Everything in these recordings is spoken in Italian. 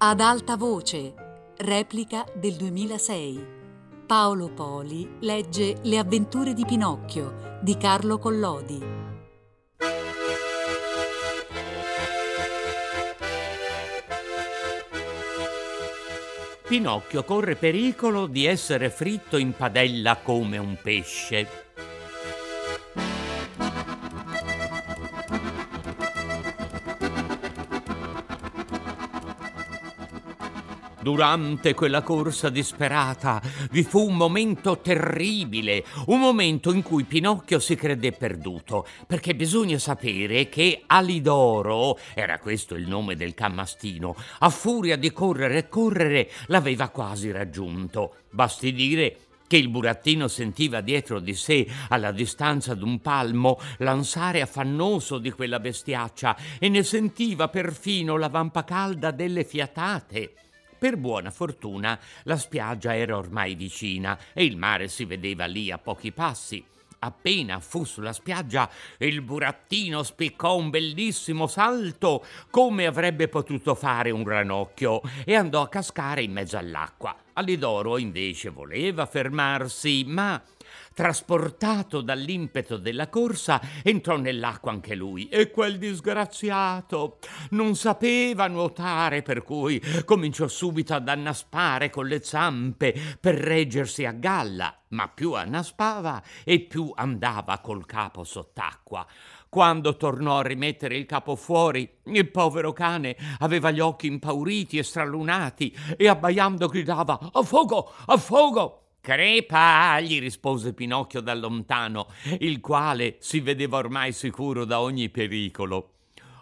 Ad alta voce, replica del 2006. Paolo Poli legge Le avventure di Pinocchio di Carlo Collodi. Pinocchio corre pericolo di essere fritto in padella come un pesce. Durante quella corsa disperata vi fu un momento terribile, un momento in cui Pinocchio si credé perduto, perché bisogna sapere che Alidoro, era questo il nome del cammastino, a furia di correre e correre l'aveva quasi raggiunto. Basti dire che il burattino sentiva dietro di sé, alla distanza d'un palmo, l'ansare affannoso di quella bestiaccia e ne sentiva perfino la vampa calda delle fiatate. Per buona fortuna la spiaggia era ormai vicina e il mare si vedeva lì a pochi passi. Appena fu sulla spiaggia, il burattino spiccò un bellissimo salto, come avrebbe potuto fare un ranocchio, e andò a cascare in mezzo all'acqua. Alidoro invece voleva fermarsi, ma trasportato dall'impeto della corsa, entrò nell'acqua anche lui e quel disgraziato non sapeva nuotare, per cui cominciò subito ad annaspare con le zampe per reggersi a galla, ma più annaspava e più andava col capo sott'acqua. Quando tornò a rimettere il capo fuori, il povero cane aveva gli occhi impauriti e stralunati e abbaiando gridava A fuoco! A fuoco! Crepa, gli rispose Pinocchio da lontano, il quale si vedeva ormai sicuro da ogni pericolo.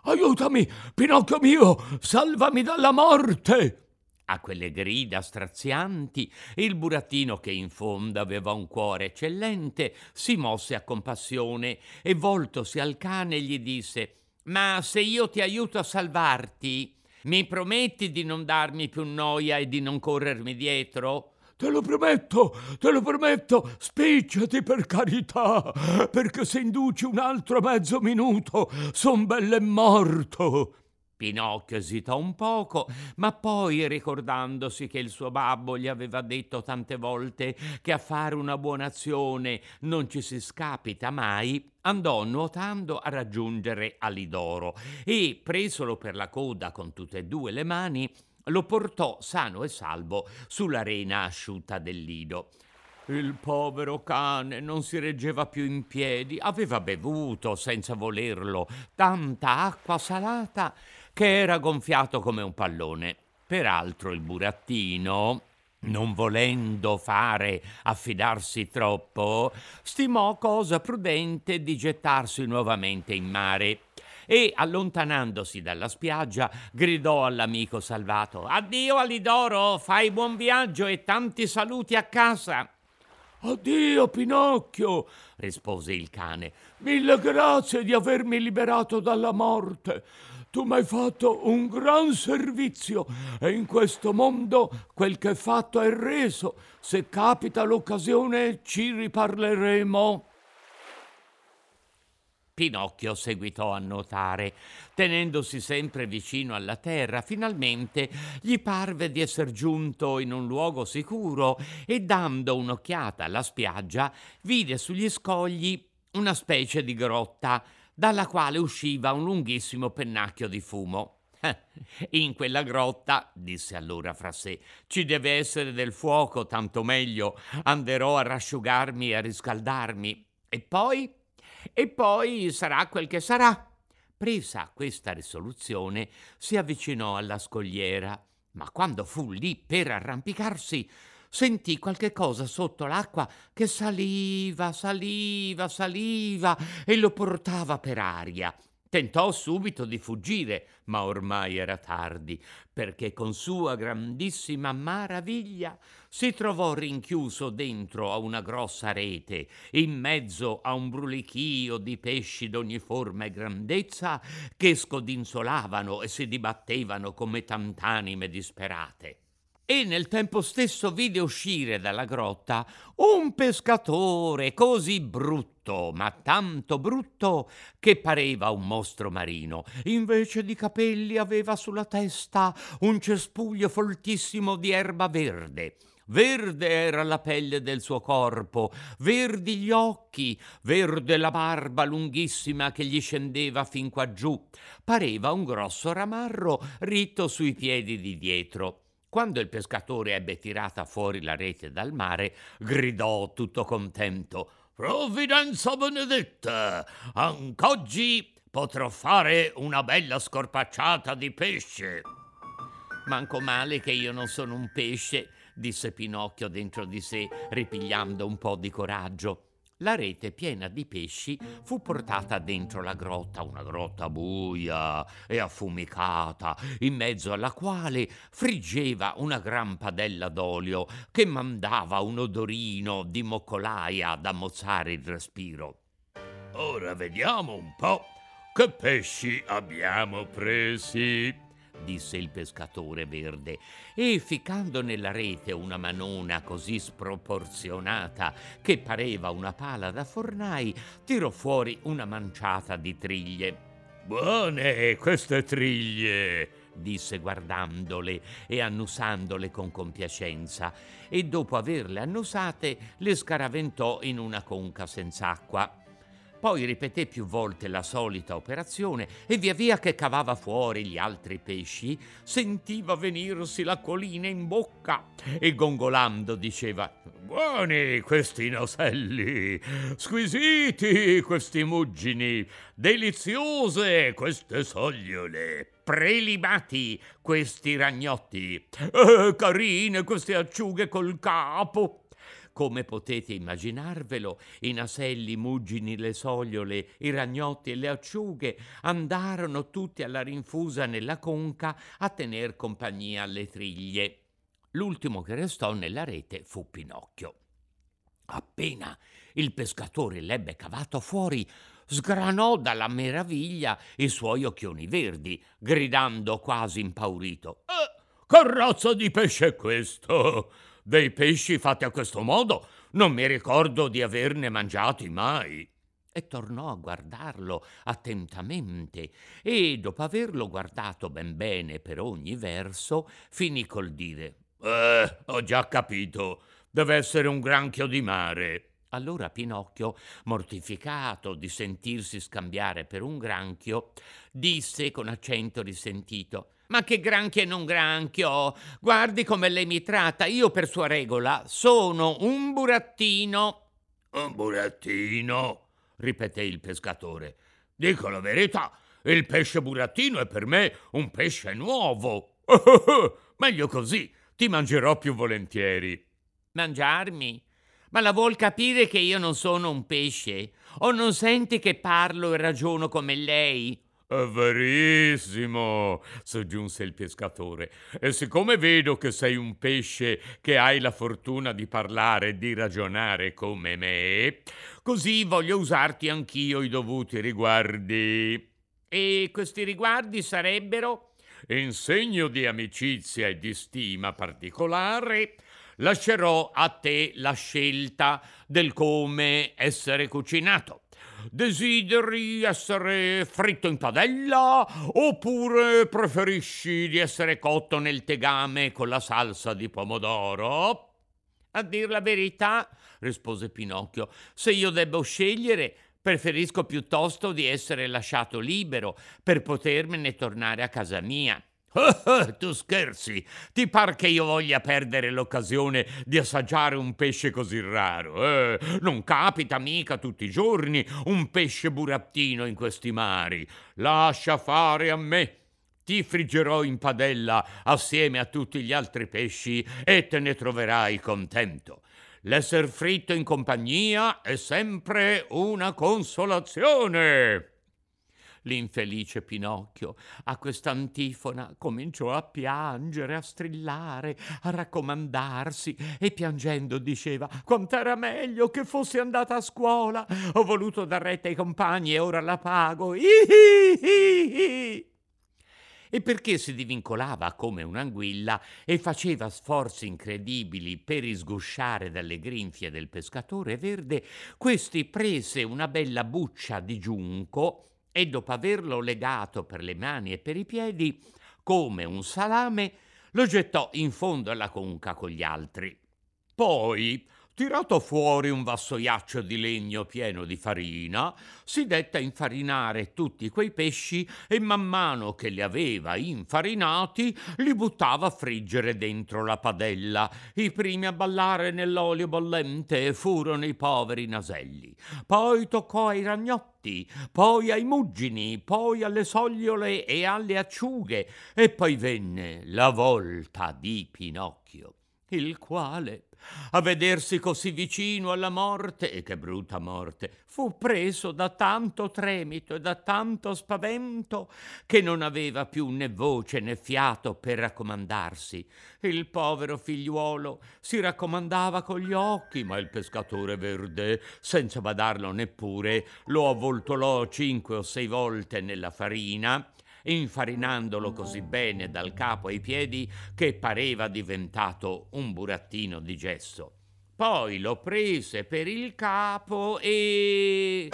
Aiutami, Pinocchio mio, salvami dalla morte! A quelle grida strazianti, il burattino, che in fondo aveva un cuore eccellente, si mosse a compassione e voltosi al cane gli disse Ma se io ti aiuto a salvarti, mi prometti di non darmi più noia e di non corrermi dietro? Te lo prometto, te lo prometto, spicciati per carità, perché se induci un altro mezzo minuto, son belle morto. Pinocchio esitò un poco, ma poi, ricordandosi che il suo babbo gli aveva detto tante volte che a fare una buona azione non ci si scapita mai, andò nuotando a raggiungere Alidoro e, presolo per la coda con tutte e due le mani, lo portò sano e salvo sull'arena asciutta del lido. Il povero cane non si reggeva più in piedi, aveva bevuto senza volerlo tanta acqua salata che era gonfiato come un pallone. Peraltro il burattino, non volendo fare affidarsi troppo, stimò cosa prudente di gettarsi nuovamente in mare e, allontanandosi dalla spiaggia, gridò all'amico salvato: Addio Alidoro, fai buon viaggio e tanti saluti a casa. Addio Pinocchio, rispose il cane. Mille grazie di avermi liberato dalla morte. Tu mi hai fatto un gran servizio e in questo mondo quel che è fatto è reso. Se capita l'occasione ci riparleremo. Pinocchio seguitò a nuotare, tenendosi sempre vicino alla terra. Finalmente gli parve di esser giunto in un luogo sicuro e dando un'occhiata alla spiaggia vide sugli scogli una specie di grotta dalla quale usciva un lunghissimo pennacchio di fumo. In quella grotta, disse allora fra sé, ci deve essere del fuoco, tanto meglio. Anderò a rasciugarmi e a riscaldarmi. E poi e poi sarà quel che sarà. Presa questa risoluzione, si avvicinò alla scogliera, ma quando fu lì per arrampicarsi, sentì qualche cosa sotto l'acqua che saliva, saliva, saliva e lo portava per aria. Tentò subito di fuggire, ma ormai era tardi, perché con sua grandissima maraviglia si trovò rinchiuso dentro a una grossa rete, in mezzo a un brulichio di pesci d'ogni forma e grandezza che scodinzolavano e si dibattevano come tant'anime disperate. E nel tempo stesso vide uscire dalla grotta un pescatore così brutto, ma tanto brutto che pareva un mostro marino. Invece di capelli aveva sulla testa un cespuglio foltissimo di erba verde. Verde era la pelle del suo corpo, verdi gli occhi, verde la barba lunghissima che gli scendeva fin qua giù. Pareva un grosso ramarro ritto sui piedi di dietro. Quando il pescatore ebbe tirata fuori la rete dal mare, gridò tutto contento: Provvidenza benedetta! Anc'oggi potrò fare una bella scorpacciata di pesce. Manco male che io non sono un pesce, disse Pinocchio dentro di sé, ripigliando un po' di coraggio. La rete piena di pesci fu portata dentro la grotta, una grotta buia e affumicata, in mezzo alla quale friggeva una gran padella d'olio che mandava un odorino di moccolaia ad ammozzare il respiro. Ora vediamo un po' che pesci abbiamo presi disse il pescatore verde, e ficcando nella rete una manona così sproporzionata che pareva una pala da fornai, tirò fuori una manciata di triglie. Buone queste triglie! disse guardandole e annusandole con compiacenza, e dopo averle annusate le scaraventò in una conca senz'acqua. Poi ripeté più volte la solita operazione e via via che cavava fuori gli altri pesci, sentiva venirsi l'acquolina in bocca e gongolando diceva Buoni questi noselli, squisiti questi muggini, deliziose queste sogliole, prelibati questi ragnotti, eh, carine queste acciughe col capo. Come potete immaginarvelo, i naselli, i muggini, le sogliole, i ragnotti e le acciughe andarono tutti alla rinfusa nella conca a tener compagnia alle triglie. L'ultimo che restò nella rete fu Pinocchio. Appena il pescatore l'ebbe cavato fuori, sgranò dalla meraviglia i suoi occhioni verdi, gridando quasi impaurito: eh, Che razza di pesce è questo? Dei pesci fatti a questo modo non mi ricordo di averne mangiati mai. E tornò a guardarlo attentamente e, dopo averlo guardato ben bene per ogni verso, finì col dire Eh, ho già capito, deve essere un granchio di mare. Allora Pinocchio, mortificato di sentirsi scambiare per un granchio, disse con accento risentito ma che granchio e non granchio! Guardi come lei mi tratta. Io, per sua regola, sono un burattino. Un burattino? ripeté il pescatore. Dico la verità, il pesce burattino è per me un pesce nuovo. Meglio così, ti mangerò più volentieri. Mangiarmi? Ma la vuol capire che io non sono un pesce? O non senti che parlo e ragiono come lei? Verissimo, soggiunse il pescatore. E siccome vedo che sei un pesce che hai la fortuna di parlare e di ragionare come me, così voglio usarti anch'io i dovuti riguardi. E questi riguardi sarebbero? In segno di amicizia e di stima particolare, lascerò a te la scelta del come essere cucinato Desideri essere fritto in padella oppure preferisci di essere cotto nel tegame con la salsa di pomodoro? A dir la verità, rispose Pinocchio, se io debbo scegliere, preferisco piuttosto di essere lasciato libero per potermene tornare a casa mia. tu scherzi? Ti par che io voglia perdere l'occasione di assaggiare un pesce così raro? Eh? Non capita mica tutti i giorni un pesce burattino in questi mari. Lascia fare a me. Ti friggerò in padella assieme a tutti gli altri pesci e te ne troverai contento. L'esser fritto in compagnia è sempre una consolazione. L'infelice Pinocchio a quest'antifona cominciò a piangere, a strillare, a raccomandarsi e piangendo diceva quant'era meglio che fossi andata a scuola. Ho voluto dar retta ai compagni e ora la pago. Ihi, e perché si divincolava come un'anguilla e faceva sforzi incredibili per isgusciare dalle grinfie del pescatore verde, questi prese una bella buccia di giunco e dopo averlo legato per le mani e per i piedi, come un salame, lo gettò in fondo alla conca con gli altri. Poi Tirato fuori un vassoiaccio di legno pieno di farina, si dette a infarinare tutti quei pesci e man mano che li aveva infarinati li buttava a friggere dentro la padella. I primi a ballare nell'olio bollente furono i poveri naselli. Poi toccò ai ragnotti, poi ai muggini, poi alle sogliole e alle acciughe e poi venne la volta di Pinocchio il quale, a vedersi così vicino alla morte, e che brutta morte, fu preso da tanto tremito e da tanto spavento che non aveva più né voce né fiato per raccomandarsi. Il povero figliuolo si raccomandava con gli occhi, ma il pescatore verde, senza badarlo neppure, lo avvoltolò cinque o sei volte nella farina infarinandolo così bene dal capo ai piedi che pareva diventato un burattino di gesso. Poi lo prese per il capo e...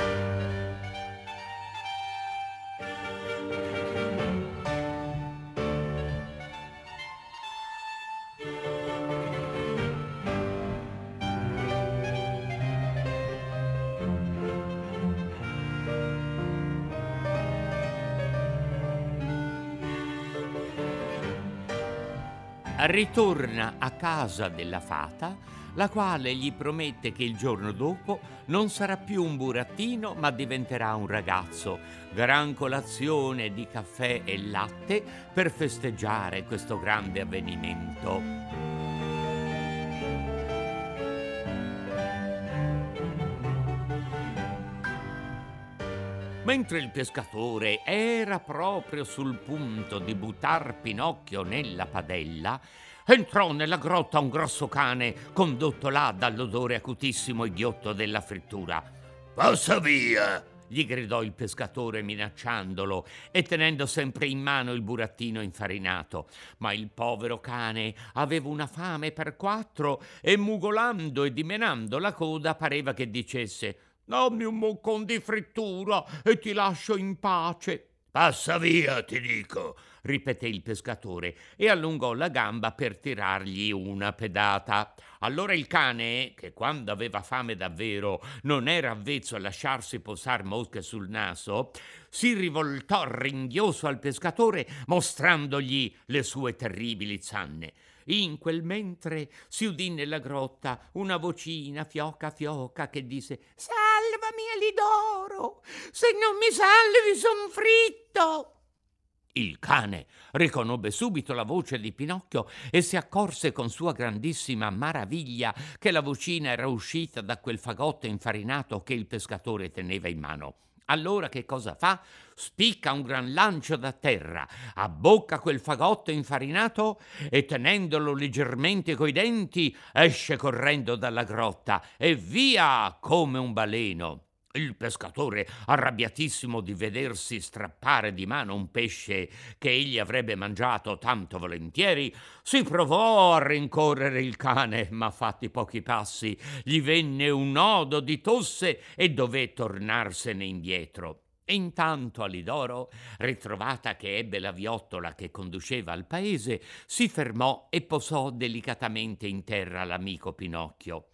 ritorna a casa della fata, la quale gli promette che il giorno dopo non sarà più un burattino, ma diventerà un ragazzo. Gran colazione di caffè e latte per festeggiare questo grande avvenimento. Mentre il pescatore era proprio sul punto di buttar Pinocchio nella padella, entrò nella grotta un grosso cane condotto là dall'odore acutissimo e ghiotto della frittura. Passa via! gli gridò il pescatore minacciandolo e tenendo sempre in mano il burattino infarinato. Ma il povero cane aveva una fame per quattro e mugolando e dimenando la coda pareva che dicesse Dammi un moccon di frittura e ti lascio in pace. Passa via, ti dico, ripeté il pescatore e allungò la gamba per tirargli una pedata. Allora il cane, che quando aveva fame davvero non era avvezzo a lasciarsi posar mosche sul naso, si rivoltò ringhioso al pescatore mostrandogli le sue terribili zanne. In quel mentre si udì nella grotta una vocina fioca fioca che disse Salvami Alidoro, se non mi salvi son fritto. Il cane riconobbe subito la voce di Pinocchio e si accorse con sua grandissima maraviglia che la vocina era uscita da quel fagotto infarinato che il pescatore teneva in mano. Allora che cosa fa? Spicca un gran lancio da terra, abbocca quel fagotto infarinato e tenendolo leggermente coi denti esce correndo dalla grotta e via come un baleno. Il pescatore, arrabbiatissimo di vedersi strappare di mano un pesce che egli avrebbe mangiato tanto volentieri, si provò a rincorrere il cane, ma fatti pochi passi gli venne un nodo di tosse e dové tornarsene indietro. Intanto Alidoro, ritrovata che ebbe la viottola che conduceva al paese, si fermò e posò delicatamente in terra l'amico Pinocchio.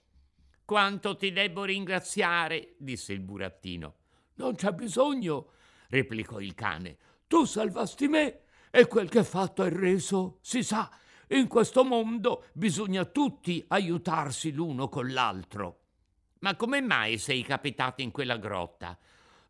Quanto ti debbo ringraziare, disse il burattino. Non c'è bisogno, replicò il cane. Tu salvasti me e quel che fatto è reso, si sa. In questo mondo bisogna tutti aiutarsi l'uno con l'altro. Ma come mai sei capitato in quella grotta?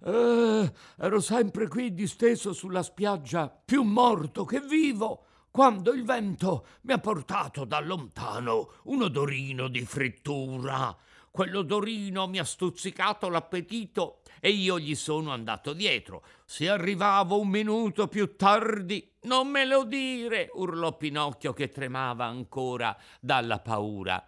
Eh, ero sempre qui disteso sulla spiaggia, più morto che vivo, quando il vento mi ha portato da lontano un odorino di frittura Quell'odorino mi ha stuzzicato l'appetito e io gli sono andato dietro. Se arrivavo un minuto più tardi, non me lo dire, urlò Pinocchio che tremava ancora dalla paura.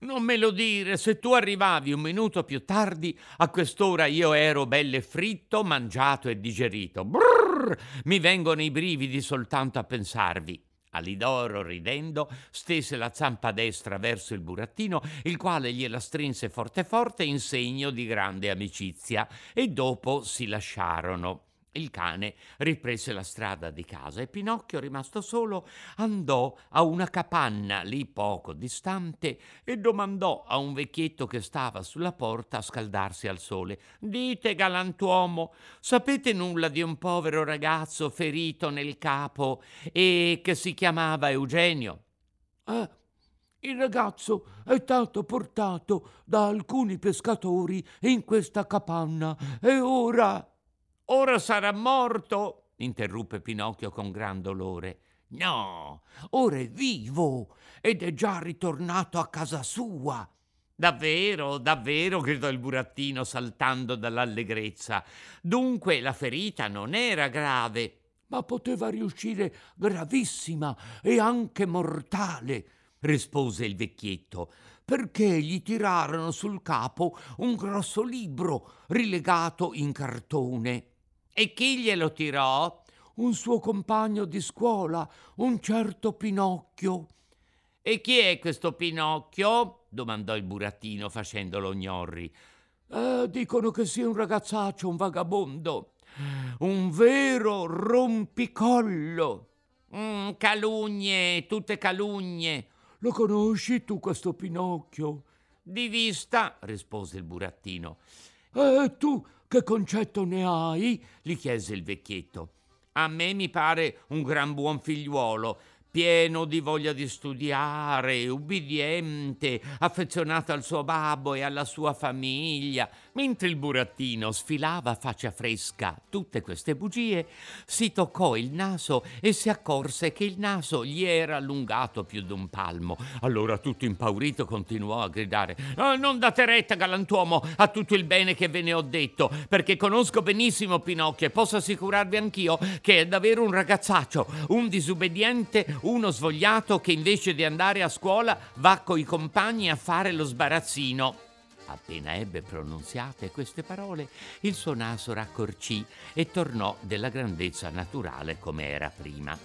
Non me lo dire, se tu arrivavi un minuto più tardi, a quest'ora io ero belle fritto, mangiato e digerito. Brrr! Mi vengono i brividi soltanto a pensarvi. Alidoro, ridendo, stese la zampa destra verso il burattino, il quale gliela strinse forte forte in segno di grande amicizia, e dopo si lasciarono. Il cane riprese la strada di casa e Pinocchio, rimasto solo, andò a una capanna lì poco distante e domandò a un vecchietto che stava sulla porta a scaldarsi al sole: Dite, galantuomo, sapete nulla di un povero ragazzo ferito nel capo e che si chiamava Eugenio? Eh, il ragazzo è stato portato da alcuni pescatori in questa capanna e ora Ora sarà morto, interruppe Pinocchio con gran dolore. No, ora è vivo ed è già ritornato a casa sua. Davvero, davvero, gridò il burattino saltando dall'allegrezza. Dunque la ferita non era grave. Ma poteva riuscire gravissima e anche mortale, rispose il vecchietto, perché gli tirarono sul capo un grosso libro rilegato in cartone. E chi glielo tirò? Un suo compagno di scuola, un certo Pinocchio. E chi è questo Pinocchio? domandò il burattino facendolo gnorri. Eh, dicono che sia un ragazzaccio, un vagabondo, un vero rompicollo. Mm, calunnie, tutte calunnie. Lo conosci tu questo Pinocchio? Di vista, rispose il burattino. E tu che concetto ne hai? gli chiese il vecchietto. A me mi pare un gran buon figliuolo, pieno di voglia di studiare, ubbidiente, affezionato al suo babbo e alla sua famiglia. Mentre il burattino sfilava a faccia fresca tutte queste bugie, si toccò il naso e si accorse che il naso gli era allungato più d'un palmo. Allora tutto impaurito continuò a gridare oh, Non date retta, galantuomo, a tutto il bene che ve ne ho detto, perché conosco benissimo Pinocchio e posso assicurarvi anch'io che è davvero un ragazzaccio, un disobbediente, uno svogliato che invece di andare a scuola va coi compagni a fare lo sbarazzino. Appena ebbe pronunziate queste parole, il suo naso raccorcì e tornò della grandezza naturale come era prima.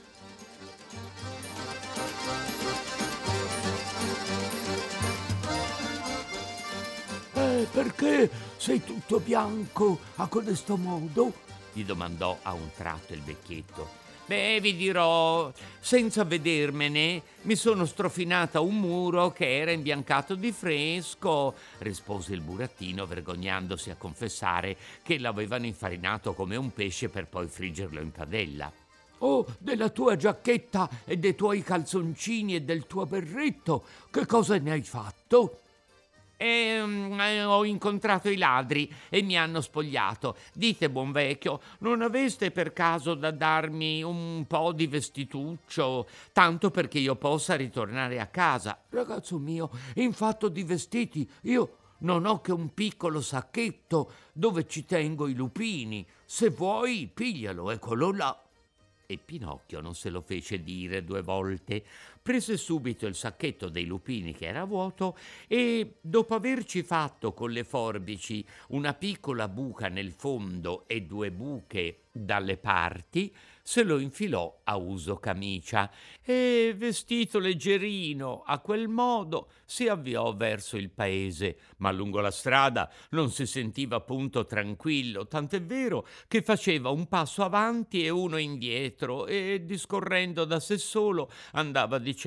Eh, perché sei tutto bianco a codesto modo? Gli domandò a un tratto il vecchietto. Beh, vi dirò, senza vedermene, mi sono strofinata un muro che era imbiancato di fresco, rispose il burattino, vergognandosi a confessare che l'avevano infarinato come un pesce per poi friggerlo in padella. Oh, della tua giacchetta e dei tuoi calzoncini e del tuo berretto, che cosa ne hai fatto? E um, ho incontrato i ladri e mi hanno spogliato. Dite, buon vecchio, non aveste per caso da darmi un po' di vestituccio, tanto perché io possa ritornare a casa? Ragazzo mio, in fatto di vestiti, io non ho che un piccolo sacchetto dove ci tengo i lupini. Se vuoi, piglialo, eccolo là. E Pinocchio non se lo fece dire due volte. Prese subito il sacchetto dei lupini che era vuoto e, dopo averci fatto con le forbici una piccola buca nel fondo e due buche dalle parti, se lo infilò a uso camicia e, vestito leggerino a quel modo, si avviò verso il paese, ma lungo la strada non si sentiva punto tranquillo, tant'è vero che faceva un passo avanti e uno indietro e, discorrendo da sé solo, andava dicendo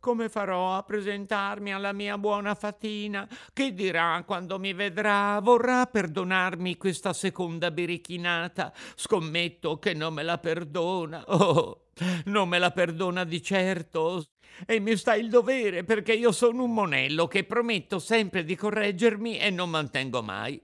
come farò a presentarmi alla mia buona fatina? Che dirà quando mi vedrà? Vorrà perdonarmi questa seconda birichinata? Scommetto che non me la perdona. Oh, non me la perdona di certo. E mi sta il dovere perché io sono un monello che prometto sempre di correggermi e non mantengo mai.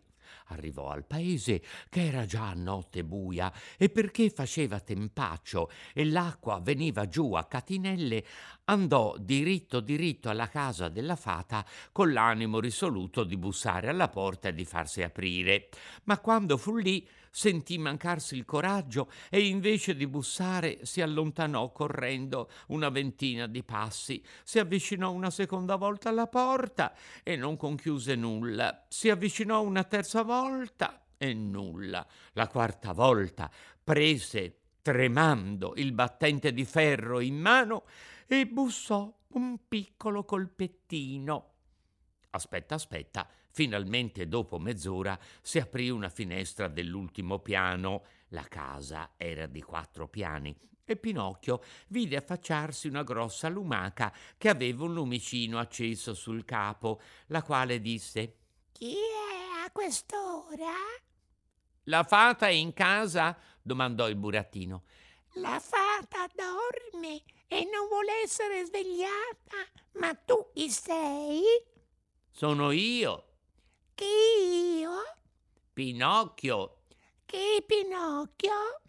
Arrivò al paese che era già notte buia e perché faceva tempaccio e l'acqua veniva giù a catinelle, andò diritto diritto alla casa della fata con l'animo risoluto di bussare alla porta e di farsi aprire. Ma quando fu lì sentì mancarsi il coraggio e invece di bussare si allontanò correndo una ventina di passi, si avvicinò una seconda volta alla porta e non conchiuse nulla, si avvicinò una terza volta e nulla. La quarta volta prese tremando il battente di ferro in mano e bussò un piccolo colpettino. Aspetta, aspetta, finalmente dopo mezz'ora si aprì una finestra dell'ultimo piano. La casa era di quattro piani e Pinocchio vide affacciarsi una grossa lumaca che aveva un lumicino acceso sul capo, la quale disse Chi è a quest'ora? La fata è in casa? domandò il burattino. La fata dorme e non vuole essere svegliata. Ma tu chi sei? Sono io. Chi io? Pinocchio. Chi Pinocchio?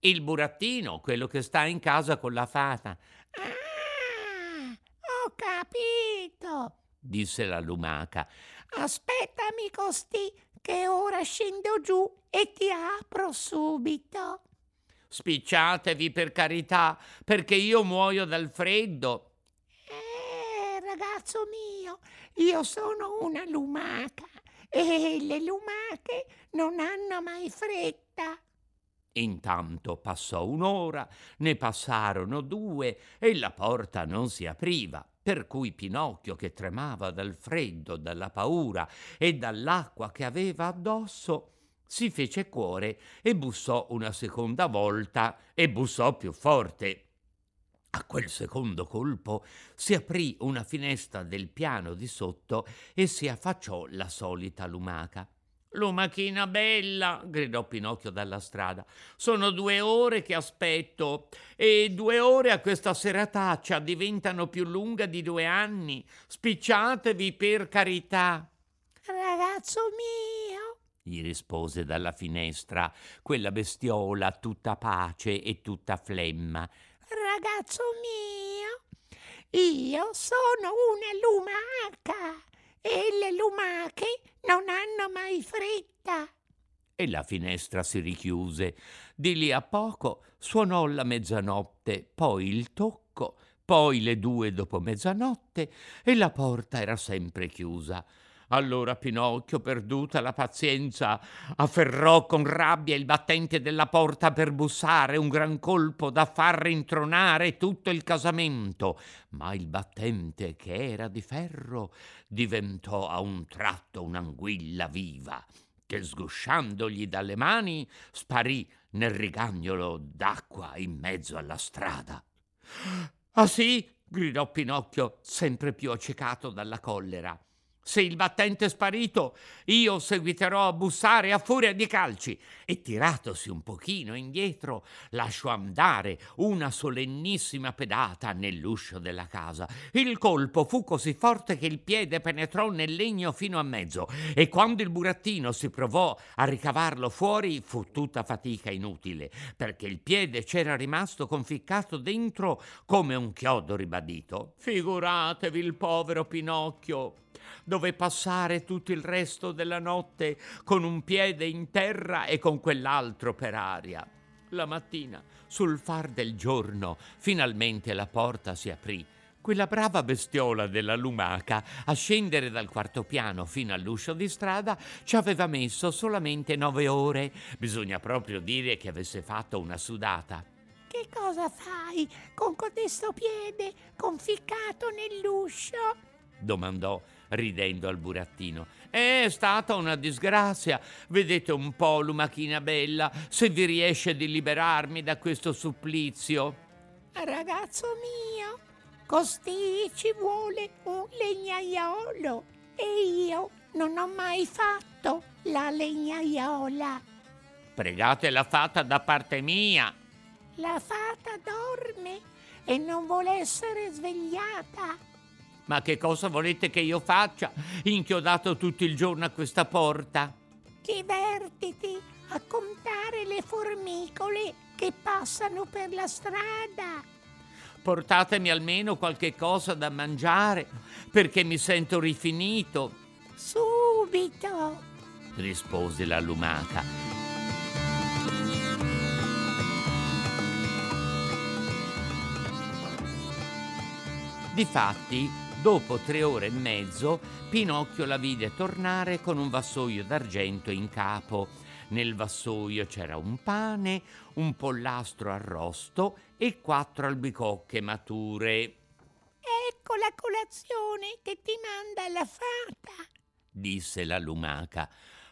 Il burattino, quello che sta in casa con la fata. Ah, ho capito, disse la lumaca. Aspettami costì, che ora scendo giù e ti apro subito. Spicciatevi per carità, perché io muoio dal freddo. Eh, ragazzo mio, io sono una lumaca e le lumache non hanno mai fretta. Intanto passò un'ora, ne passarono due e la porta non si apriva, per cui Pinocchio, che tremava dal freddo, dalla paura e dall'acqua che aveva addosso, si fece cuore e bussò una seconda volta e bussò più forte. A quel secondo colpo si aprì una finestra del piano di sotto e si affacciò la solita lumaca. Lumachina bella, gridò Pinocchio dalla strada. Sono due ore che aspetto e due ore a questa serataccia diventano più lunghe di due anni. Spicciatevi per carità. Ragazzo mio, gli rispose dalla finestra quella bestiola tutta pace e tutta flemma. Ragazzo mio, io sono una lumaca e le lumache non hanno mai fretta. E la finestra si richiuse. Di lì a poco suonò la mezzanotte, poi il tocco, poi le due dopo mezzanotte e la porta era sempre chiusa. Allora Pinocchio, perduta la pazienza, afferrò con rabbia il battente della porta per bussare un gran colpo da far rintronare tutto il casamento. Ma il battente, che era di ferro, diventò a un tratto un'anguilla viva, che sgusciandogli dalle mani sparì nel rigagnolo d'acqua in mezzo alla strada. Ah sì? gridò Pinocchio, sempre più accecato dalla collera. Se il battente è sparito, io seguiterò a bussare a furia di calci. E tiratosi un pochino indietro, lasciò andare una solennissima pedata nell'uscio della casa. Il colpo fu così forte che il piede penetrò nel legno fino a mezzo, e quando il burattino si provò a ricavarlo fuori, fu tutta fatica inutile, perché il piede c'era rimasto conficcato dentro come un chiodo ribadito. Figuratevi il povero Pinocchio dove passare tutto il resto della notte con un piede in terra e con quell'altro per aria. La mattina, sul far del giorno, finalmente la porta si aprì. Quella brava bestiola della lumaca a scendere dal quarto piano fino all'uscio di strada ci aveva messo solamente nove ore. Bisogna proprio dire che avesse fatto una sudata. Che cosa fai con codesto piede conficcato nell'uscio? domandò ridendo al burattino. È stata una disgrazia. Vedete un po', lumachina bella, se vi riesce di liberarmi da questo supplizio. Ragazzo mio, costì ci vuole un legnaiolo e io non ho mai fatto la legnaiola. Pregate la fata da parte mia. La fata dorme e non vuole essere svegliata. Ma che cosa volete che io faccia, inchiodato tutto il giorno a questa porta? Divertiti a contare le formicole che passano per la strada. Portatemi almeno qualche cosa da mangiare, perché mi sento rifinito. Subito, rispose la lumaca. Difatti, Dopo tre ore e mezzo, Pinocchio la vide tornare con un vassoio d'argento in capo. Nel vassoio c'era un pane, un pollastro arrosto e quattro albicocche mature. Ecco la colazione che ti manda la fata, disse la lumaca.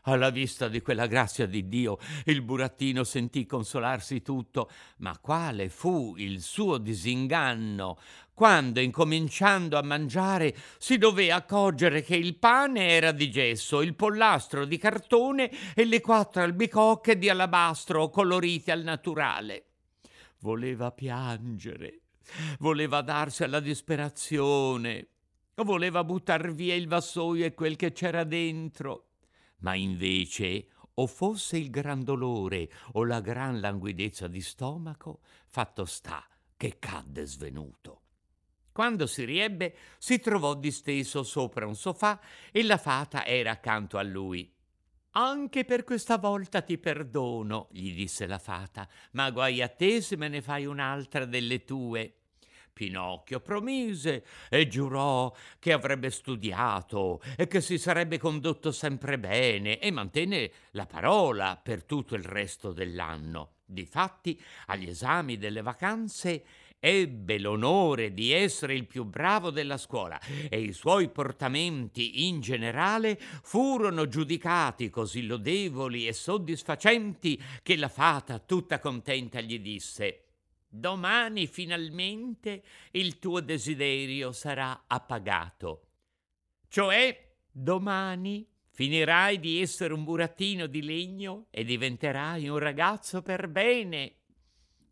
Alla vista di quella grazia di Dio, il burattino sentì consolarsi tutto, ma quale fu il suo disinganno quando, incominciando a mangiare, si dové accorgere che il pane era di gesso, il pollastro di cartone e le quattro albicocche di alabastro colorite al naturale. Voleva piangere, voleva darsi alla disperazione, voleva buttar via il vassoio e quel che c'era dentro ma invece o fosse il gran dolore o la gran languidezza di stomaco, fatto sta che cadde svenuto. Quando si riebbe, si trovò disteso sopra un sofà e la fata era accanto a lui. Anche per questa volta ti perdono, gli disse la fata, ma guai a te se me ne fai un'altra delle tue. Pinocchio promise e giurò che avrebbe studiato e che si sarebbe condotto sempre bene e mantenne la parola per tutto il resto dell'anno. Difatti, agli esami delle vacanze ebbe l'onore di essere il più bravo della scuola e i suoi portamenti in generale furono giudicati così lodevoli e soddisfacenti che la fata tutta contenta gli disse Domani finalmente il tuo desiderio sarà appagato. Cioè, domani finirai di essere un burattino di legno e diventerai un ragazzo per bene.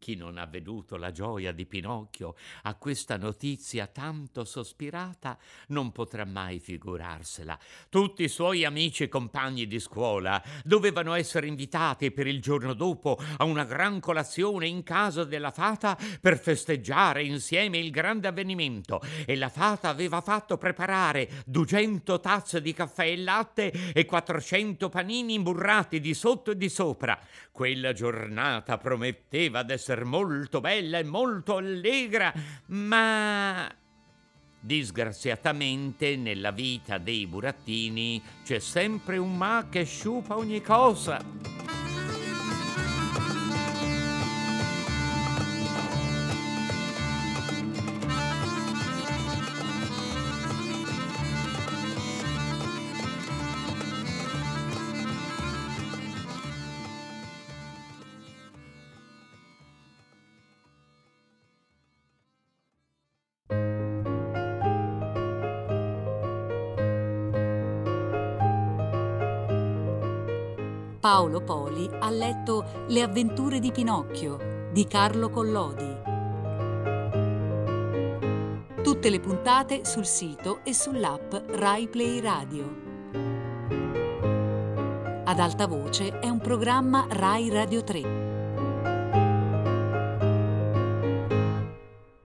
Chi non ha veduto la gioia di Pinocchio a questa notizia tanto sospirata non potrà mai figurarsela. Tutti i suoi amici e compagni di scuola dovevano essere invitati per il giorno dopo a una gran colazione in casa della fata per festeggiare insieme il grande avvenimento e la fata aveva fatto preparare 200 tazze di caffè e latte e 400 panini imburrati di sotto e di sopra. Quella giornata prometteva d'essere esser molto bella e molto allegra, ma disgraziatamente nella vita dei burattini c'è sempre un ma che sciupa ogni cosa. Ha letto Le avventure di Pinocchio di Carlo Collodi. Tutte le puntate sul sito e sull'app Rai Play Radio. Ad alta voce è un programma Rai Radio 3.